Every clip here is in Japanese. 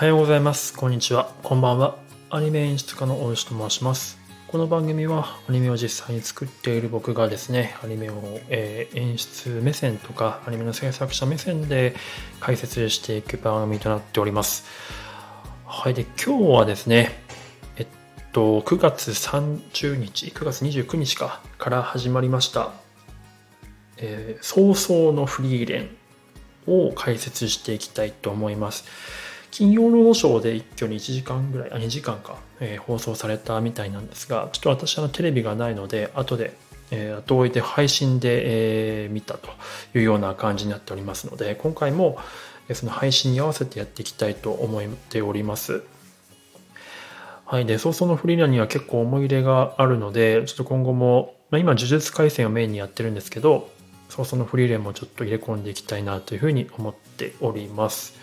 はようございます。こんにちは。こんばんは。アニメ演出家の大石と申します。この番組はアニメを実際に作っている僕がですね、アニメを、えー、演出目線とか、アニメの制作者目線で解説していく番組となっております。はい。で、今日はですね、えっと、9月30日、9月29日か、から始まりました、えー、早々のフリーレンを解説していきたいと思います。金曜ロードショーで一挙に1時間ぐらい、あ、2時間か、えー、放送されたみたいなんですが、ちょっと私はテレビがないので、後で、えー、後追いで配信で、えー、見たというような感じになっておりますので、今回も、えその配信に合わせてやっていきたいと思っております。はい。で、早々のフリーランには結構思い入れがあるので、ちょっと今後も、まあ、今、呪術廻戦をメインにやってるんですけど、早々のフリーレンもちょっと入れ込んでいきたいなというふうに思っております。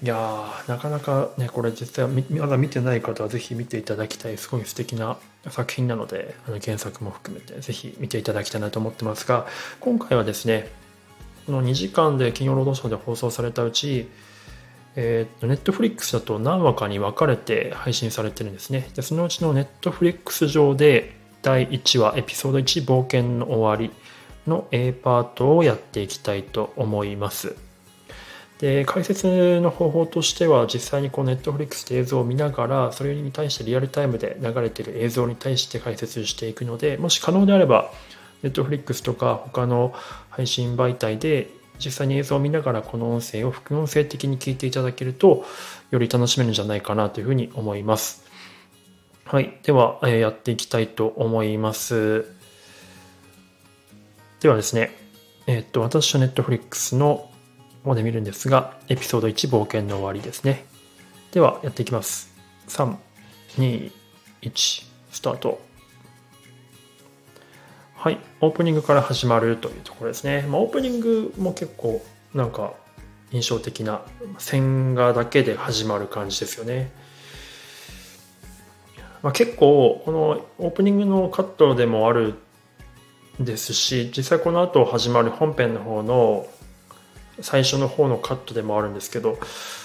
いや、なかなかね、これ実際まだ見てない方はぜひ見ていただきたい、すごい素敵な作品なので、あの原作も含めてぜひ見ていただきたいなと思ってますが、今回はですね、この2時間で金曜ロードショーで放送されたうち、ネットフリックスだと何話かに分かれて配信されてるんですね。で、そのうちのネットフリックス上で第1話、エピソード1冒険の終わりの A パートをやっていきたいと思います。で解説の方法としては実際にこう Netflix で映像を見ながらそれに対してリアルタイムで流れている映像に対して解説していくのでもし可能であれば Netflix とか他の配信媒体で実際に映像を見ながらこの音声を副音声的に聞いていただけるとより楽しめるんじゃないかなというふうに思います。はい。では、えやっていきたいと思います。ではですね、えっと、私は Netflix の方で見るんですが、エピソード1冒険の終わりですね。では、やっていきます。3、2、1、スタート。はい、オープニングから始まるというところですね。まあ、オープニングも結構なんか印象的な線画だけで始まる感じですよね。まあ、結構このオープニングのカットでもあるですし実際この後始まる本編の方の最初の方のカットでもあるんですけど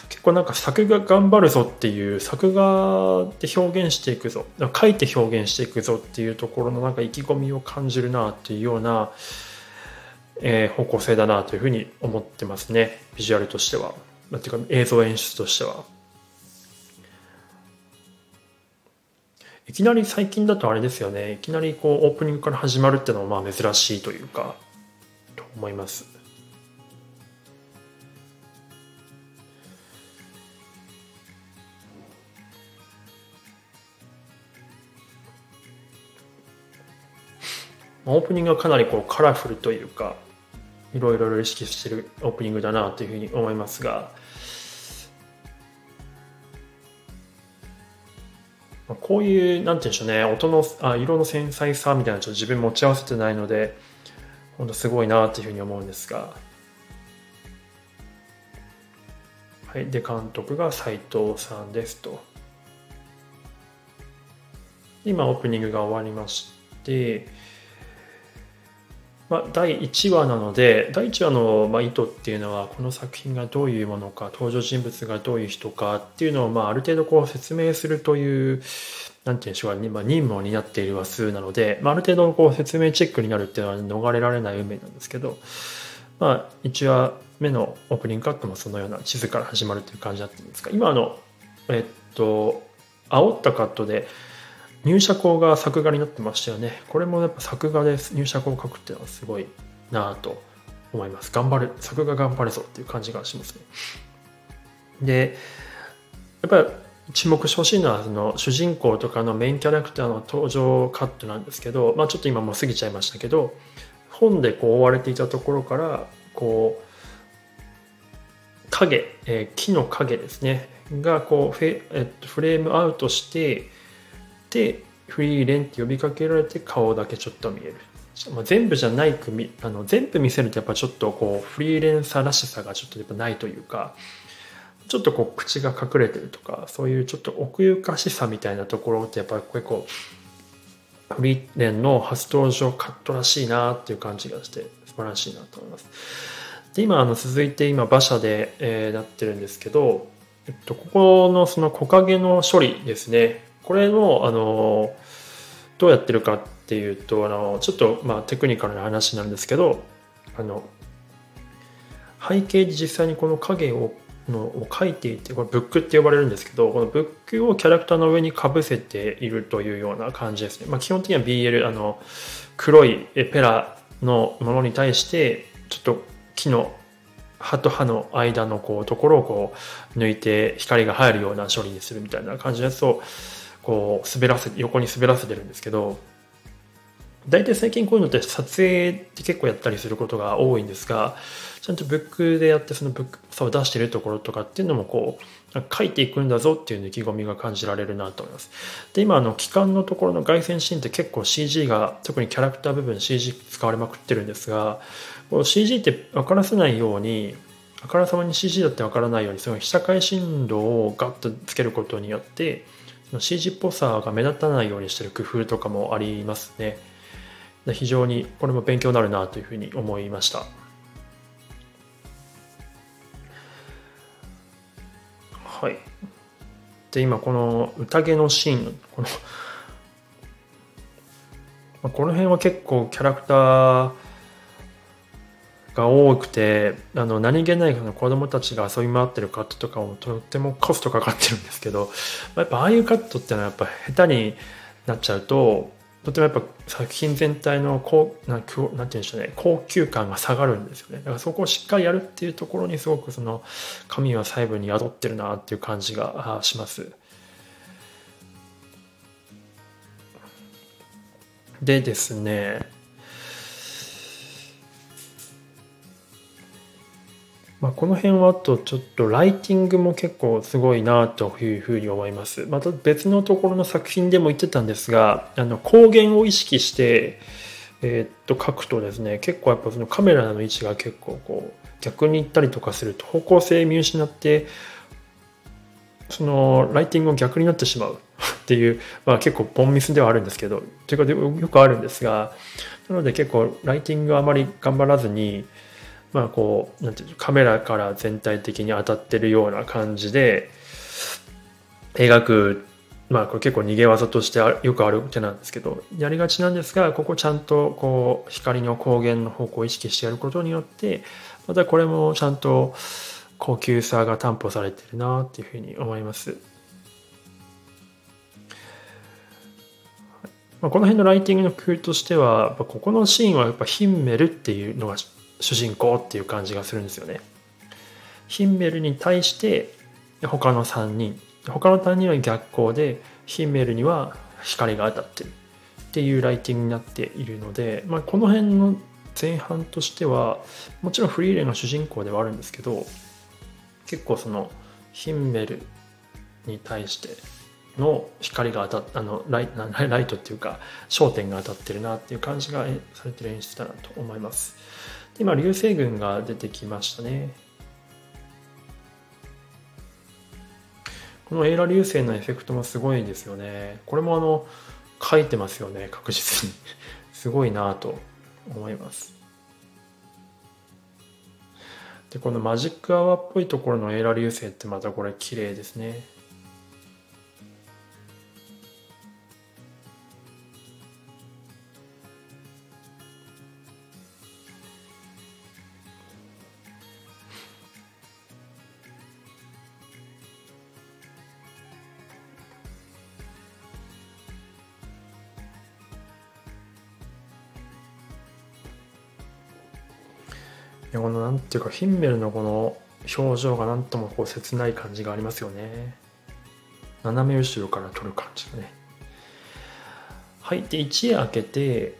結構なんか作画頑張るぞっていう作画で表現していくぞ書いて表現していくぞっていうところのなんか意気込みを感じるなっていうような、えー、方向性だなというふうに思ってますねビジュアルとしては。っていうか映像演出としては。いきなり最近だとあれですよねいきなりこうオープニングから始まるっていうのはまあ珍しいというかと思います。オープニングはかなりこうカラフルというかいろいろ意識してるオープニングだなというふうに思いますが。こういうなんて言うんでしょうね音のあ色の繊細さみたいなちょっと自分持ち合わせてないので本当すごいなというふうに思うんですが。はいで監督が斉藤さんですと。今オープニングが終わりましてまあ、第1話なので第1話のまあ意図っていうのはこの作品がどういうものか登場人物がどういう人かっていうのをまあある程度こう説明するというなんていうんでしょうか、まあ、任務を担っている話数なので、まあ、ある程度こう説明チェックになるっていうのは逃れられない運命なんですけど、まあ、1話目のオープニングカットもそのような地図から始まるという感じだったんですが今のえっと煽ったカットで入社校が作画になってましたよね。これもやっぱ作画で入社校を書くっていうのはすごいなぁと思います。頑張る、作画頑張るぞっていう感じがしますね。で、やっぱり注目してほしいのはその主人公とかのメインキャラクターの登場カットなんですけど、まあちょっと今もう過ぎちゃいましたけど、本でこう追われていたところから、こう、影、えー、木の影ですね、がこうフェ、えっと、フレームアウトして、でフリーレンって呼びかけられて顔だけちょっと見える、まあ、全部じゃない組あの全部見せるとやっぱちょっとこうフリーレンサーらしさがちょっとやっぱないというかちょっとこう口が隠れてるとかそういうちょっと奥ゆかしさみたいなところってやっぱり結構フリーレンの初登場カットらしいなっていう感じがして素晴らしいなと思います。で今あの続いて今馬車で、えー、なってるんですけど、えっと、ここのその木陰の処理ですねこれもあのどうやってるかっていうとあのちょっとまあテクニカルな話なんですけどあの背景で実際にこの影をのを書いていてこれブックって呼ばれるんですけどこのブックをキャラクターの上にかぶせているというような感じですね、まあ、基本的には BL あの黒いペラのものに対してちょっと木の歯と歯の間のこうところをこう抜いて光が入るような処理にするみたいな感じのやつをこう滑らせ横に滑らせてるんですけど大体最近こういうのって撮影って結構やったりすることが多いんですがちゃんとブックでやってそのブックさを出してるところとかっていうのもこう書いていくんだぞっていう意気込みが感じられるなと思います。で今あの期間のところの凱旋シーンって結構 CG が特にキャラクター部分 CG 使われまくってるんですがこの CG って分からせないようにあからさまに CG だって分からないようにその被写界深度をガッとつけることによって CG っぽさが目立たないようにしてる工夫とかもありますね。非常にこれも勉強になるなというふうに思いました。はい。で、今この宴のシーン、このこの辺は結構キャラクターが多くてあの何気ない子供たちが遊び回ってるカットとかもとってもコストかかってるんですけどやっぱああいうカットってのはやっぱ下手になっちゃうととてもやっぱ作品全体のこうなんて言うんでしょうね高級感が下がるんですよね。だからそこをしっかりやるっていうところにすごくその神は細部に宿ってるなっていう感じがします。でですねこの辺はあとちょっとライティングも結構すごいなというふうに思います。また別のところの作品でも言ってたんですがあの光源を意識して、えー、っと書くとですね結構やっぱそのカメラの位置が結構こう逆に行ったりとかすると方向性見失ってそのライティングが逆になってしまう っていう、まあ、結構ポンミスではあるんですけどというかよくあるんですがなので結構ライティングはあまり頑張らずにまあこう、なんていうカメラから全体的に当たってるような感じで描く、まあこれ結構逃げ技としてよくある手なんですけど、やりがちなんですが、ここちゃんとこう光の光源の方向を意識してやることによって、またこれもちゃんと高級さが担保されてるなっていうふうに思います。ま、この辺のライティングの工夫としては、ここのシーンはやっぱヒンメルっていうのが主人公っていう感じがするんですよね。ヒンメルに対して他の3人他の3人は逆光でヒンメルには光が当たってるっていうライティングになっているので、まあ、この辺の前半としてはもちろんフリーレンが主人公ではあるんですけど結構そのヒンメルに対しての光が当たっあのライライトっていうか焦点が当たってるなっていう感じがされてる演出だなと思います。今、流星群が出てきましたね。このエーラ流星のエフェクトもすごいですよね。これもあの、書いてますよね、確実に。すごいなと思います。で、このマジックアワーっぽいところのエーラ流星ってまたこれ綺麗ですね。やこのなんていうかヒンメルのこの表情がなんともこう切ない感じがありますよね。斜め後ろから撮る感じがね。はいで一夜明けて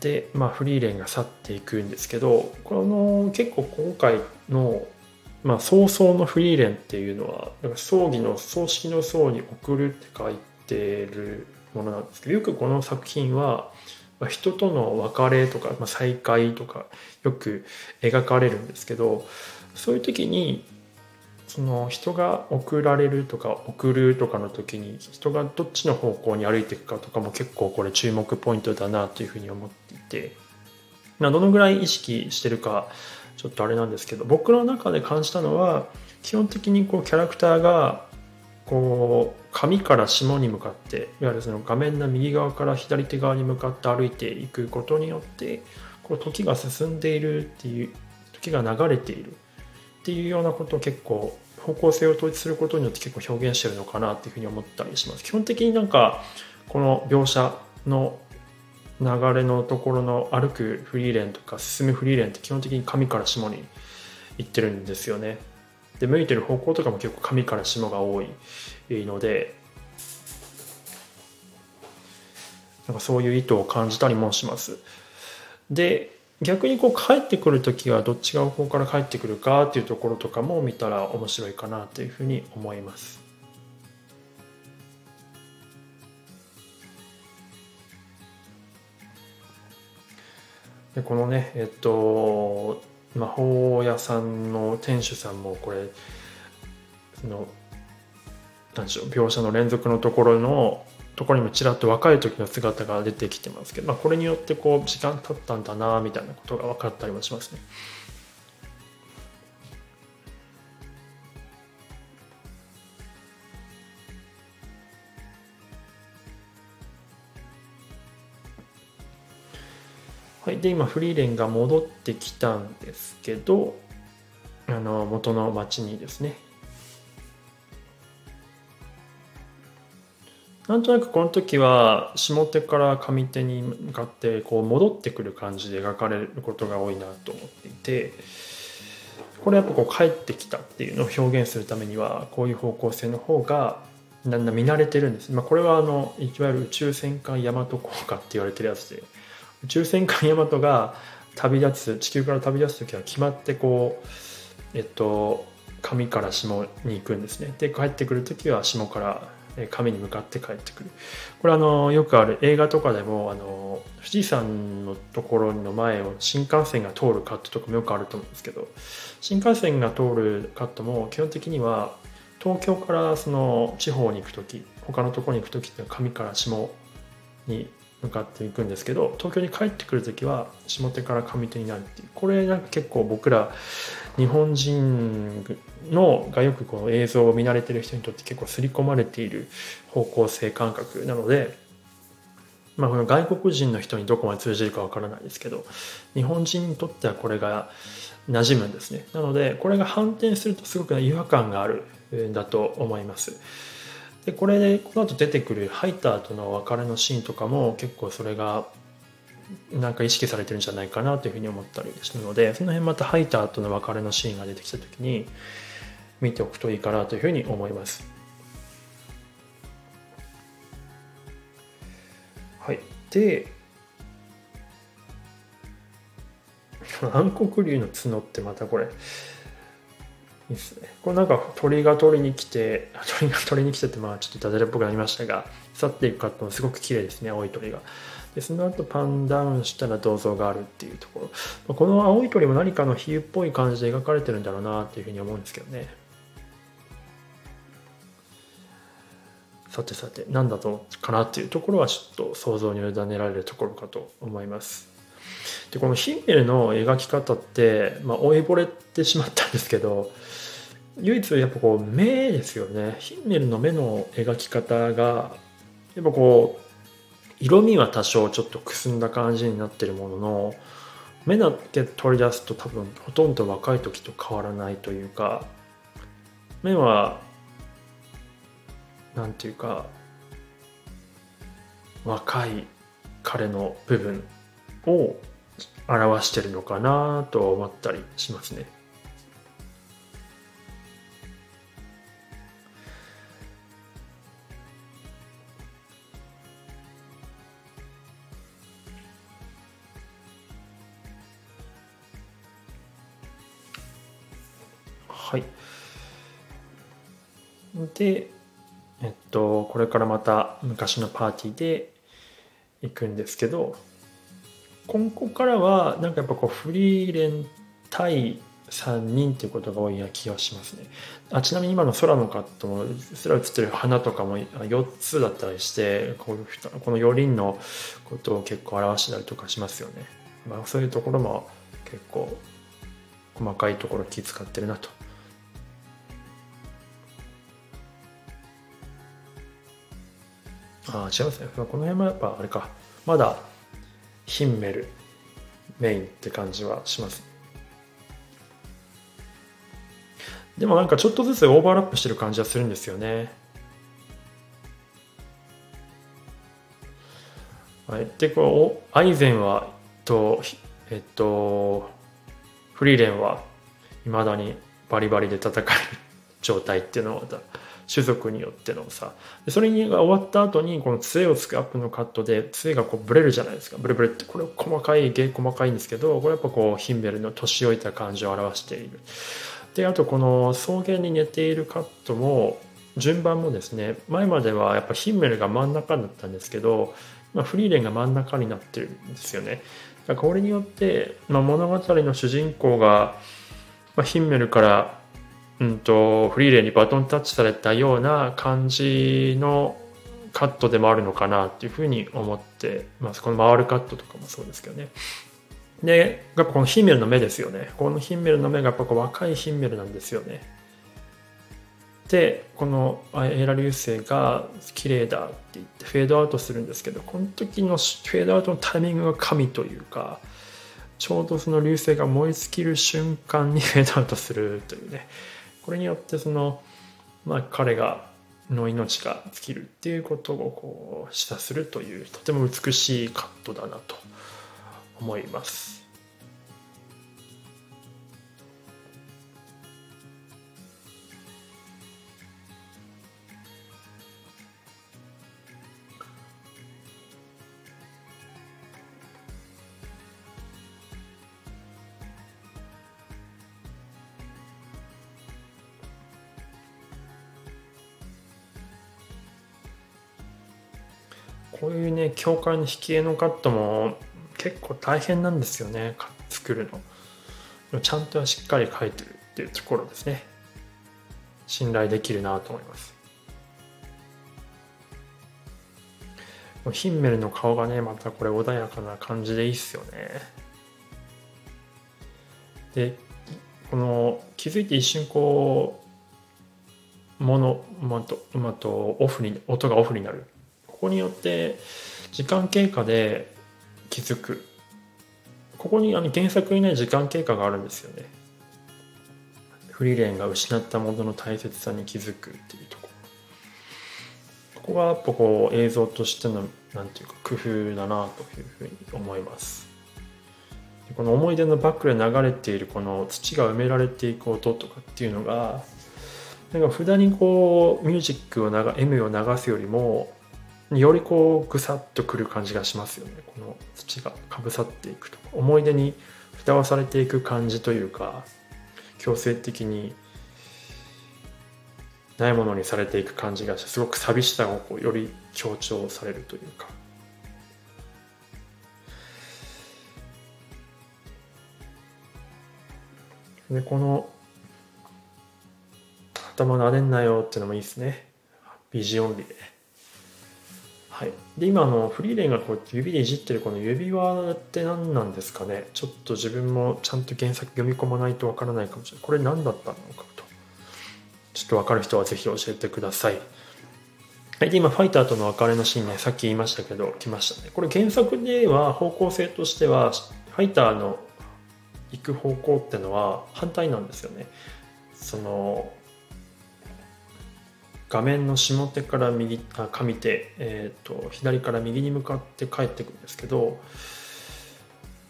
でまあフリーレンが去っていくんですけどこの結構今回のまあ早々のフリーレンっていうのはか葬儀の葬式の葬に送るって書いてるものなんですけどよくこの作品は人との別れとか、まあ、再会とかよく描かれるんですけどそういう時にその人が送られるとか送るとかの時に人がどっちの方向に歩いていくかとかも結構これ注目ポイントだなというふうに思っていて、どのぐらい意識してるかちょっとあれなんですけど僕の中で感じたのは基本的にこうキャラクターがこう紙から下に向かっていわゆるその画面の右側から左手側に向かって歩いていくことによってこう時が進んでいるっていう時が流れているっていうようなことを結構方向性を統一することによって結構表現してるのかなっていうふうに思ったりします。基本的になんかこの描写の流れのところの歩くフリーレンとか進むフリーレンって基本的に上から下に行ってるんですよね。で向いてる方向とかも結構上から下が多いのでなんかそういう意図を感じたりもします。で逆にこう帰ってくる時はどっちが方向から帰ってくるかっていうところとかも見たら面白いかなというふうに思います。でこのねえっと魔法屋さんの店主さんもこれその何でしょう描写の連続のところのところにもちらっと若い時の姿が出てきてますけど、まあ、これによってこう時間経ったんだなみたいなことが分かったりもしますね。はい、で今フリーレンが戻ってきたんですけどあの元の町にですね。なんとなくこの時は下手から上手に向かってこう戻ってくる感じで描かれることが多いなと思っていてこれやっぱこう帰ってきたっていうのを表現するためにはこういう方向性の方がだんだん見慣れてるんです、まあ、これはあのいわゆる宇宙戦艦ヤマト効果って言われてるやつで宇宙戦艦ヤマトが旅立つ地球から旅立つ時は決まってこうえっと上から下に行くんですね。で帰ってくる時は下から神に向かって帰ってくる。これあのよくある映画とかでもあの富士山のところの前を新幹線が通るカットとかもよくあると思うんですけど新幹線が通るカットも基本的には東京からその地方に行く時他のところに行く時っていうのは上から下に向かっていくんですけど東京に帰ってくる時は下手から上手になるっていうこれなんか結構僕ら日本人のがよくこの映像を見慣れてる人にとって結構刷り込まれている方向性感覚なので、まあ、この外国人の人にどこまで通じるかわからないですけど日本人にとってはこれが馴染むんですねなのでこれが反転するとすごく違和感があるんだと思います。でこれでこの後出てくるハイターとの別れのシーンとかも結構それがなんか意識されてるんじゃないかなというふうに思ったりするのでその辺またハイターとの別れのシーンが出てきた時に見ておくといいかなというふうに思います。はい、で 暗黒竜の角ってまたこれいいっすね。これなんか鳥が取りに来て、鳥が取りに来てって、まあちょっとダジャレっぽくなりましたが、去っていくカットもすごく綺麗ですね、青い鳥が。で、その後パンダウンしたら銅像があるっていうところ。この青い鳥も何かの比喩っぽい感じで描かれてるんだろうなっていうふうに思うんですけどね。さてさて、何だとかなっていうところはちょっと想像に委ねられるところかと思います。でこのヒンメルの描き方って、まあ、老いぼれてしまったんですけど唯一やっぱこう目ですよね。ヒンメルの目の描き方がやっぱこう色味は多少ちょっとくすんだ感じになってるものの目だけ取り出すと多分ほとんど若い時と変わらないというか目はなんていうか若い彼の部分を表してるのかなと思ったりしますね。はい。で、えっと、これからまた昔のパーティーで行くんですけど、今後からはなんかやっぱこうフリーレン対3人っていうことが多いな気がしますね。あちなみに今の空のカットも空映ってる花とかも4つだったりしてこういうこの4人のことを結構表したりとかしますよね。まあ、そういうところも結構細かいところ気遣ってるなと。ああ、違いますね。この辺もやっぱあれか。まだヒンメルメインって感じはします。でもなんかちょっとずつオーバーラップしてる感じはするんですよね。はい、でこうアイゼンはとえっとフリーレンはいまだにバリバリで戦える状態っていうのは種族によってのさ。それが終わった後にこの杖をつくアップのカットで杖がこうブレるじゃないですか。ブレブレってこれ細かい芸細かいんですけどこれやっぱこうヒンベルの年老いた感じを表している。であとこの草原に寝ているカットも順番もですね前まではやっぱヒンメルが真ん中だったんですけど、まあ、フリーレンが真ん中になってるんですよね。だからこれによって、まあ、物語の主人公が、まあ、ヒンメルからうんと、フリーレンにバトンタッチされたような感じのカットでもあるのかなっていうふうに思ってます。この回るカットとかもそうですけどね。で、やっぱこのヒンメルの目ですよね。このヒンメルの目がやっぱこう若いヒンメルなんですよね。で、このエラ流星が綺麗だって言ってフェードアウトするんですけど、この時のフェードアウトのタイミングが神というか、ちょうどその流星が燃え尽きる瞬間にフェードアウトするというね。これによってその、まあ、彼がの命が尽きるっていうことをこう示唆するというとても美しいカットだなと思います。こういうね教会の引き絵のカットも結構大変なんですよね作るの。ちゃんとしっかり描いてるっていうところですね。信頼できるなと思います。ヒンメルの顔がねまたこれ穏やかな感じでいいっすよね。でこの気づいて一瞬こうもの馬と馬とオフに音がオフになる。ここによって時間経過で気づく。ここにあの原作にない時間経過があるんですよね。フリーレンが失ったものの大切さに気づくっていうとこ。ろここがやっぱこう映像としてのなんていうか工夫だなというふうに思います。この思い出のバックで流れているこの土が埋められていく音とかっていうのがなんか札にこうミュージックを流 M を流すよりもよりこうぐさっとくる感じがしますよね。この土がかぶさっていくと思い出に蓋をされていく感じというか強制的にないものにされていく感じがしてすごく寂しさをこうより強調されるというか。でこの頭撫でんなよっていうのもいいですね。ビジオンリで。はい、で今のフリーレンがこう指でいじってるこの指輪って何なんですかね？ちょっと自分もちゃんと原作読み込まないとわからないかもしれない。これ何だったのかと。ちょっと分かる人はぜひ教えてください。はい。で今ファイターとの別れのシーンねさっき言いましたけど来ましたね。これ原作では方向性としてはファイターの行く方向ってのは反対なんですよね。その画面の下手から右あ上手、えーと、左から右に向かって帰ってくるんですけど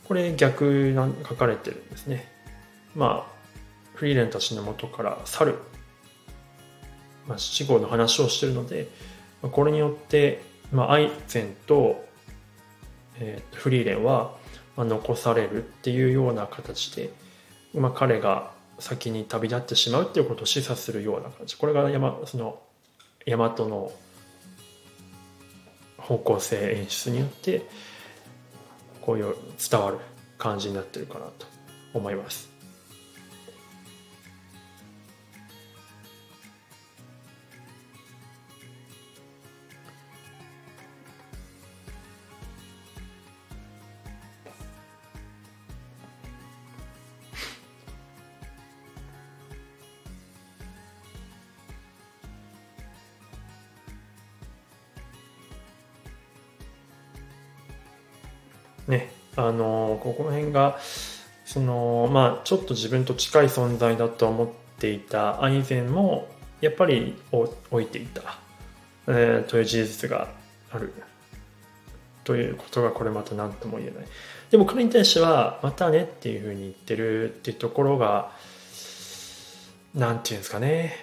これ逆な書かれてるんですね。まあフリーレンたちの元から去る、まあ、死後の話をしてるのでこれによって、まあ、アイゼンと,、えー、とフリーレンは、まあ、残されるっていうような形で、まあ、彼が先に旅立ってしまうっていうことを示唆するような感じ。これが山その大和の方向性演出によってこういう伝わる感じになってるかなと思います。ね、あのここの辺が、その、まあ、ちょっと自分と近い存在だと思っていたアイゼンも、やっぱり置いていた、えー、という事実がある。ということがこれまた何とも言えない。でも彼に対しては、またねっていうふうに言ってるっていうところが、なんていうんですかね。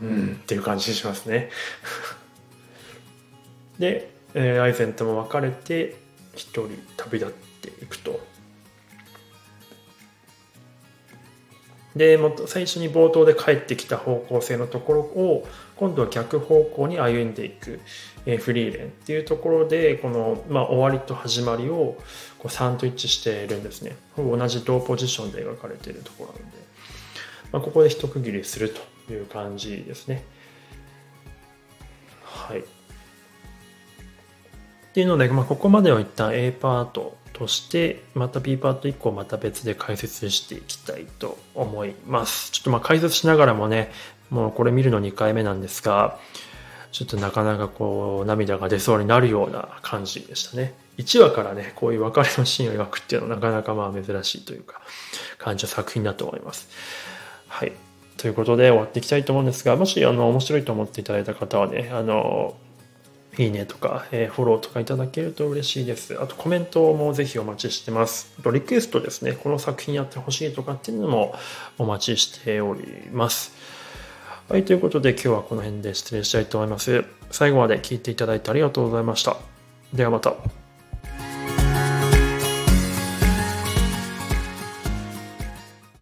うんっていう感じしますね。で、えー、アイゼンとも別れて一人旅立っていくと。で最初に冒頭で帰ってきた方向性のところを今度は逆方向に歩んでいく、えー、フリーレンっていうところでこの、まあ、終わりと始まりをこうサンドイッチしているんですね。同じ同ポジションで描かれているところなので、まあ、ここで一区切りするという感じですね。はい。っていうので、まあ、ここまでは一旦 A パートとして、また B パート1個また別で解説していきたいと思います。ちょっとまあ解説しながらもね、もうこれ見るの2回目なんですが、ちょっとなかなかこう涙が出そうになるような感じでしたね。1話からね、こういう別れのシーンを描くっていうのはなかなかまあ珍しいというか、感じの作品だと思います。はい。ということで終わっていきたいと思うんですが、もしあの面白いと思っていただいた方はね、あの、いいねとか、えー、フォローとかいただけると嬉しいです。あとコメントもぜひお待ちしてます。あとリクエストですね、この作品やってほしいとかっていうのもお待ちしております。はい、ということで今日はこの辺で失礼したいと思います。最後まで聞いていただいてありがとうございました。ではまた。